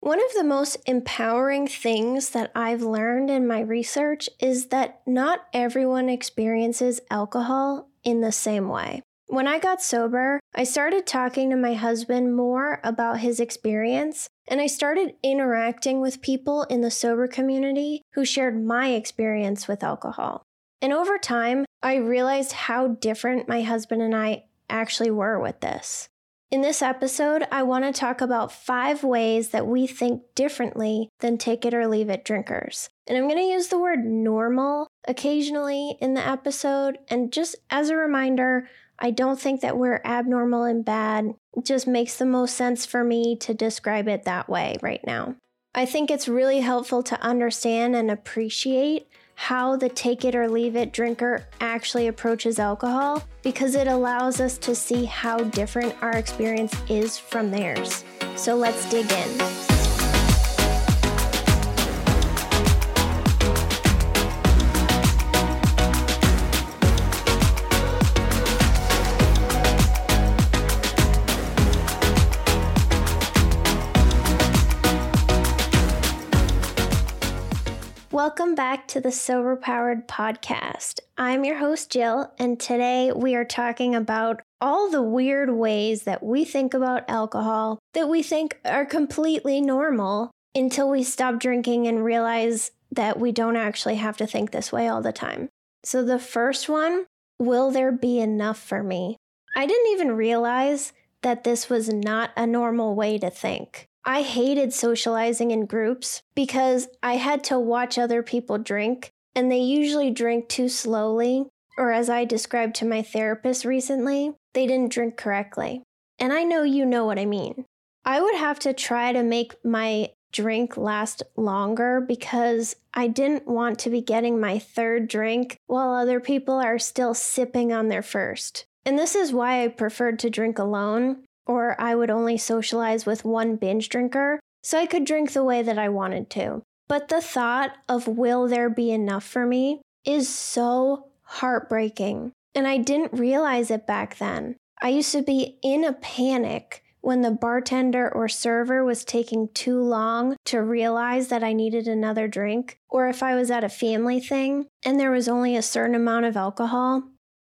One of the most empowering things that I've learned in my research is that not everyone experiences alcohol in the same way. When I got sober, I started talking to my husband more about his experience, and I started interacting with people in the sober community who shared my experience with alcohol. And over time, I realized how different my husband and I actually were with this. In this episode, I want to talk about five ways that we think differently than take it or leave it drinkers. And I'm going to use the word normal occasionally in the episode. And just as a reminder, I don't think that we're abnormal and bad. It just makes the most sense for me to describe it that way right now. I think it's really helpful to understand and appreciate how the take it or leave it drinker actually approaches alcohol because it allows us to see how different our experience is from theirs. So let's dig in. Welcome back to the Sober Powered Podcast. I'm your host, Jill, and today we are talking about all the weird ways that we think about alcohol that we think are completely normal until we stop drinking and realize that we don't actually have to think this way all the time. So, the first one will there be enough for me? I didn't even realize that this was not a normal way to think. I hated socializing in groups because I had to watch other people drink, and they usually drink too slowly. or as I described to my therapist recently, they didn't drink correctly. And I know you know what I mean. I would have to try to make my drink last longer because I didn't want to be getting my third drink while other people are still sipping on their first. And this is why I preferred to drink alone, or I would only socialize with one binge drinker so I could drink the way that I wanted to. But the thought of will there be enough for me is so heartbreaking. And I didn't realize it back then. I used to be in a panic when the bartender or server was taking too long to realize that I needed another drink, or if I was at a family thing and there was only a certain amount of alcohol,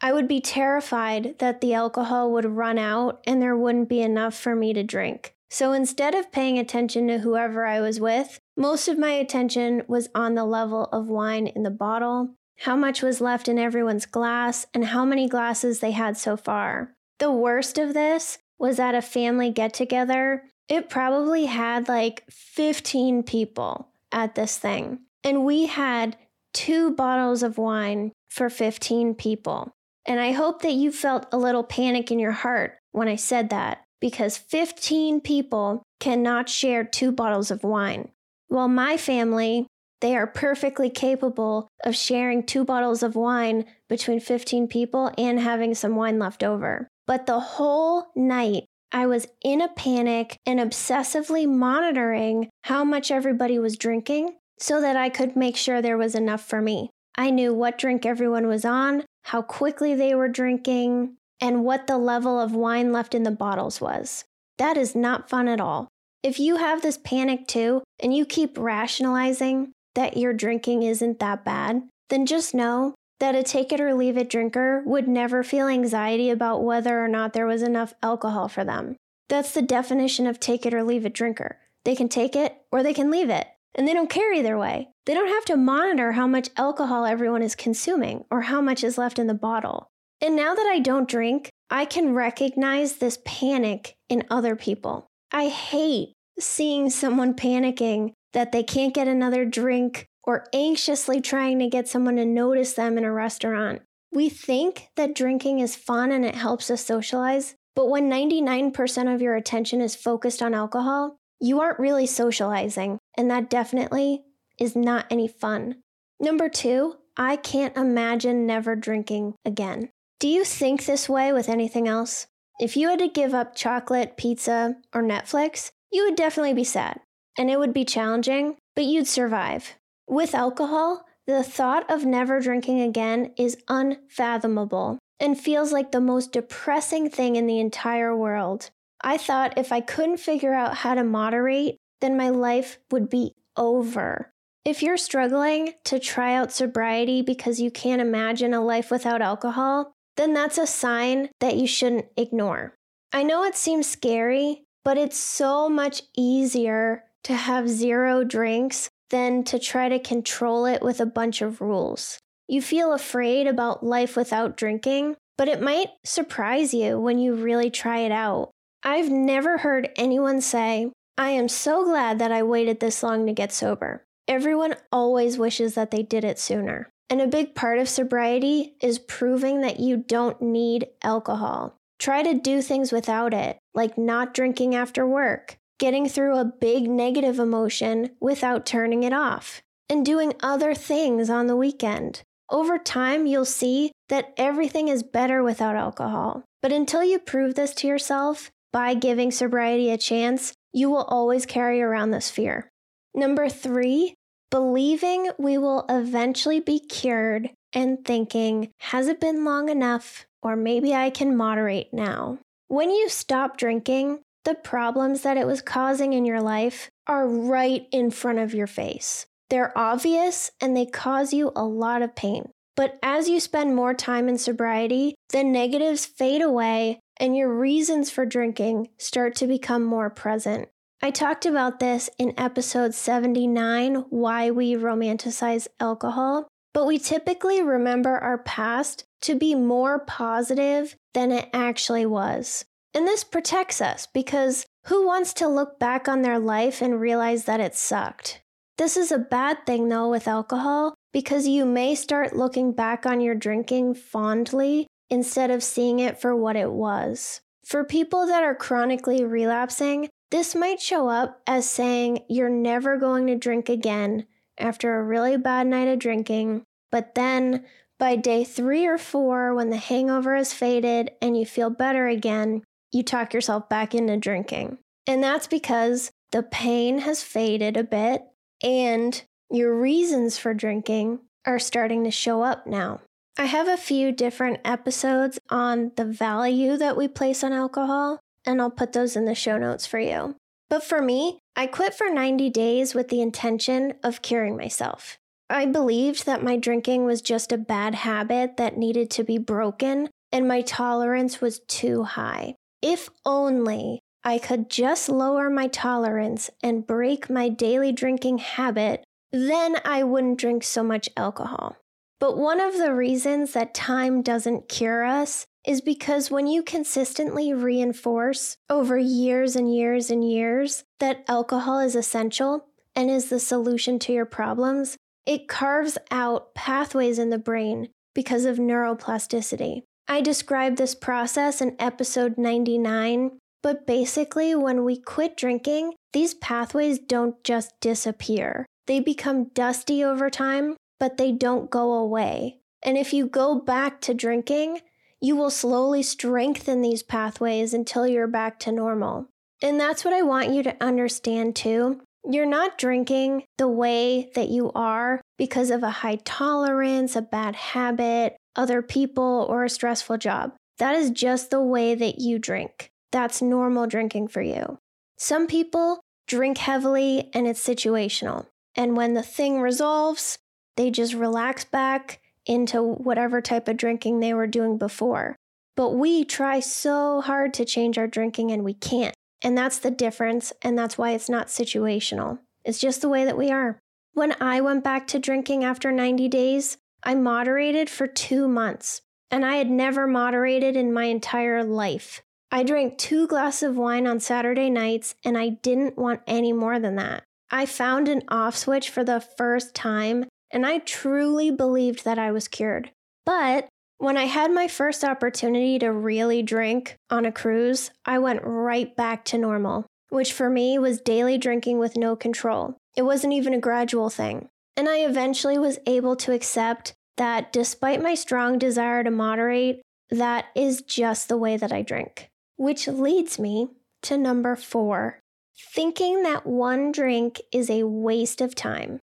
I would be terrified that the alcohol would run out and there wouldn't be enough for me to drink. So instead of paying attention to whoever I was with, most of my attention was on the level of wine in the bottle, how much was left in everyone's glass, and how many glasses they had so far. The worst of this was at a family get together. It probably had like 15 people at this thing. And we had two bottles of wine for 15 people. And I hope that you felt a little panic in your heart when I said that, because 15 people cannot share two bottles of wine. While my family, they are perfectly capable of sharing two bottles of wine between 15 people and having some wine left over. But the whole night, I was in a panic and obsessively monitoring how much everybody was drinking so that I could make sure there was enough for me. I knew what drink everyone was on, how quickly they were drinking, and what the level of wine left in the bottles was. That is not fun at all. If you have this panic too, and you keep rationalizing that your drinking isn't that bad, then just know that a take it or leave it drinker would never feel anxiety about whether or not there was enough alcohol for them. That's the definition of take it or leave it drinker. They can take it or they can leave it, and they don't care either way. They don't have to monitor how much alcohol everyone is consuming or how much is left in the bottle. And now that I don't drink, I can recognize this panic in other people. I hate seeing someone panicking that they can't get another drink or anxiously trying to get someone to notice them in a restaurant. We think that drinking is fun and it helps us socialize, but when 99% of your attention is focused on alcohol, you aren't really socializing, and that definitely is not any fun. Number two, I can't imagine never drinking again. Do you think this way with anything else? If you had to give up chocolate, pizza, or Netflix, you would definitely be sad. And it would be challenging, but you'd survive. With alcohol, the thought of never drinking again is unfathomable and feels like the most depressing thing in the entire world. I thought if I couldn't figure out how to moderate, then my life would be over. If you're struggling to try out sobriety because you can't imagine a life without alcohol, then that's a sign that you shouldn't ignore. I know it seems scary, but it's so much easier to have zero drinks than to try to control it with a bunch of rules. You feel afraid about life without drinking, but it might surprise you when you really try it out. I've never heard anyone say, I am so glad that I waited this long to get sober. Everyone always wishes that they did it sooner. And a big part of sobriety is proving that you don't need alcohol. Try to do things without it, like not drinking after work, getting through a big negative emotion without turning it off, and doing other things on the weekend. Over time, you'll see that everything is better without alcohol. But until you prove this to yourself by giving sobriety a chance, you will always carry around this fear. Number three, believing we will eventually be cured and thinking, has it been long enough? Or maybe I can moderate now. When you stop drinking, the problems that it was causing in your life are right in front of your face. They're obvious and they cause you a lot of pain. But as you spend more time in sobriety, the negatives fade away and your reasons for drinking start to become more present. I talked about this in episode 79 Why We Romanticize Alcohol, but we typically remember our past to be more positive than it actually was. And this protects us because who wants to look back on their life and realize that it sucked? This is a bad thing though with alcohol because you may start looking back on your drinking fondly instead of seeing it for what it was. For people that are chronically relapsing, this might show up as saying you're never going to drink again after a really bad night of drinking, but then by day three or four, when the hangover has faded and you feel better again, you talk yourself back into drinking. And that's because the pain has faded a bit and your reasons for drinking are starting to show up now. I have a few different episodes on the value that we place on alcohol, and I'll put those in the show notes for you. But for me, I quit for 90 days with the intention of curing myself. I believed that my drinking was just a bad habit that needed to be broken, and my tolerance was too high. If only I could just lower my tolerance and break my daily drinking habit, then I wouldn't drink so much alcohol. But one of the reasons that time doesn't cure us is because when you consistently reinforce over years and years and years that alcohol is essential and is the solution to your problems, it carves out pathways in the brain because of neuroplasticity. I described this process in episode 99, but basically, when we quit drinking, these pathways don't just disappear. They become dusty over time, but they don't go away. And if you go back to drinking, you will slowly strengthen these pathways until you're back to normal. And that's what I want you to understand too. You're not drinking the way that you are because of a high tolerance, a bad habit, other people, or a stressful job. That is just the way that you drink. That's normal drinking for you. Some people drink heavily and it's situational. And when the thing resolves, they just relax back into whatever type of drinking they were doing before. But we try so hard to change our drinking and we can't. And that's the difference, and that's why it's not situational. It's just the way that we are. When I went back to drinking after 90 days, I moderated for two months, and I had never moderated in my entire life. I drank two glasses of wine on Saturday nights, and I didn't want any more than that. I found an off switch for the first time and I truly believed that I was cured. But when I had my first opportunity to really drink on a cruise, I went right back to normal, which for me was daily drinking with no control. It wasn't even a gradual thing. And I eventually was able to accept that despite my strong desire to moderate, that is just the way that I drink. Which leads me to number four thinking that one drink is a waste of time.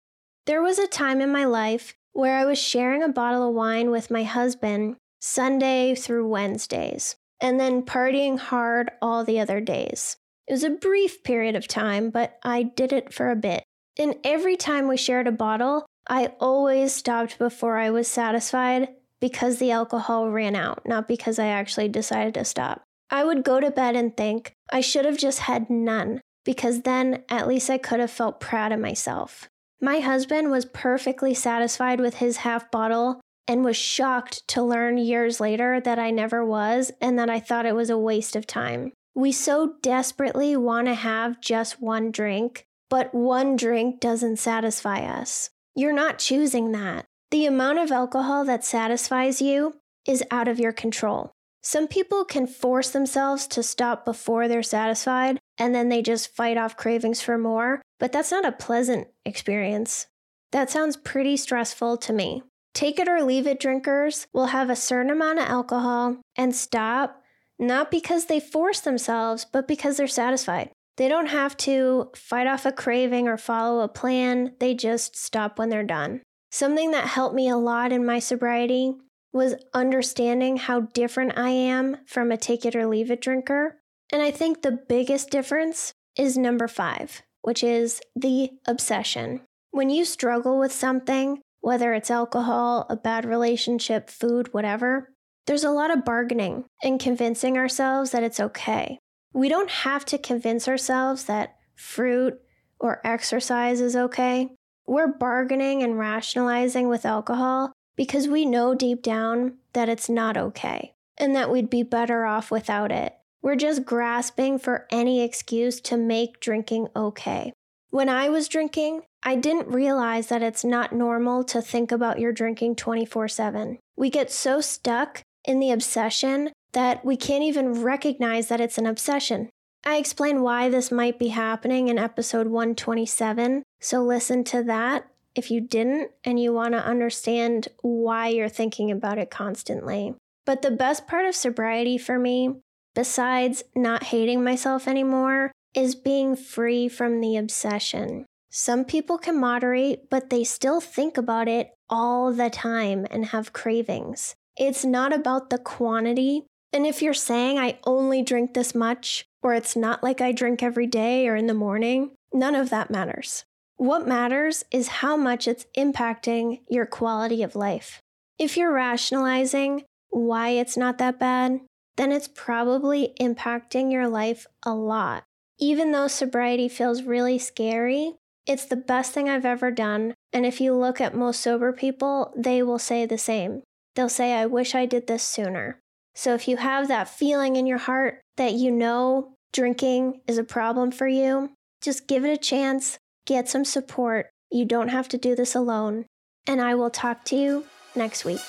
There was a time in my life where I was sharing a bottle of wine with my husband Sunday through Wednesdays, and then partying hard all the other days. It was a brief period of time, but I did it for a bit. And every time we shared a bottle, I always stopped before I was satisfied because the alcohol ran out, not because I actually decided to stop. I would go to bed and think I should have just had none, because then at least I could have felt proud of myself. My husband was perfectly satisfied with his half bottle and was shocked to learn years later that I never was and that I thought it was a waste of time. We so desperately want to have just one drink, but one drink doesn't satisfy us. You're not choosing that. The amount of alcohol that satisfies you is out of your control. Some people can force themselves to stop before they're satisfied and then they just fight off cravings for more, but that's not a pleasant experience. That sounds pretty stressful to me. Take it or leave it drinkers will have a certain amount of alcohol and stop, not because they force themselves, but because they're satisfied. They don't have to fight off a craving or follow a plan, they just stop when they're done. Something that helped me a lot in my sobriety was understanding how different I am from a take it or leave it drinker. And I think the biggest difference is number five, which is the obsession. When you struggle with something, whether it's alcohol, a bad relationship, food, whatever, there's a lot of bargaining and convincing ourselves that it's okay. We don't have to convince ourselves that fruit or exercise is okay. We're bargaining and rationalizing with alcohol because we know deep down that it's not okay and that we'd be better off without it. We're just grasping for any excuse to make drinking okay. When I was drinking, I didn't realize that it's not normal to think about your drinking 24 7. We get so stuck in the obsession that we can't even recognize that it's an obsession. I explain why this might be happening in episode 127, so listen to that if you didn't and you want to understand why you're thinking about it constantly. But the best part of sobriety for me, besides not hating myself anymore, is being free from the obsession. Some people can moderate, but they still think about it all the time and have cravings. It's not about the quantity. And if you're saying I only drink this much, or it's not like I drink every day or in the morning, none of that matters. What matters is how much it's impacting your quality of life. If you're rationalizing why it's not that bad, then it's probably impacting your life a lot. Even though sobriety feels really scary, it's the best thing I've ever done. And if you look at most sober people, they will say the same. They'll say, I wish I did this sooner. So if you have that feeling in your heart that you know drinking is a problem for you, just give it a chance, get some support. You don't have to do this alone. And I will talk to you next week.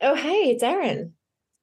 Oh, hey, it's Erin.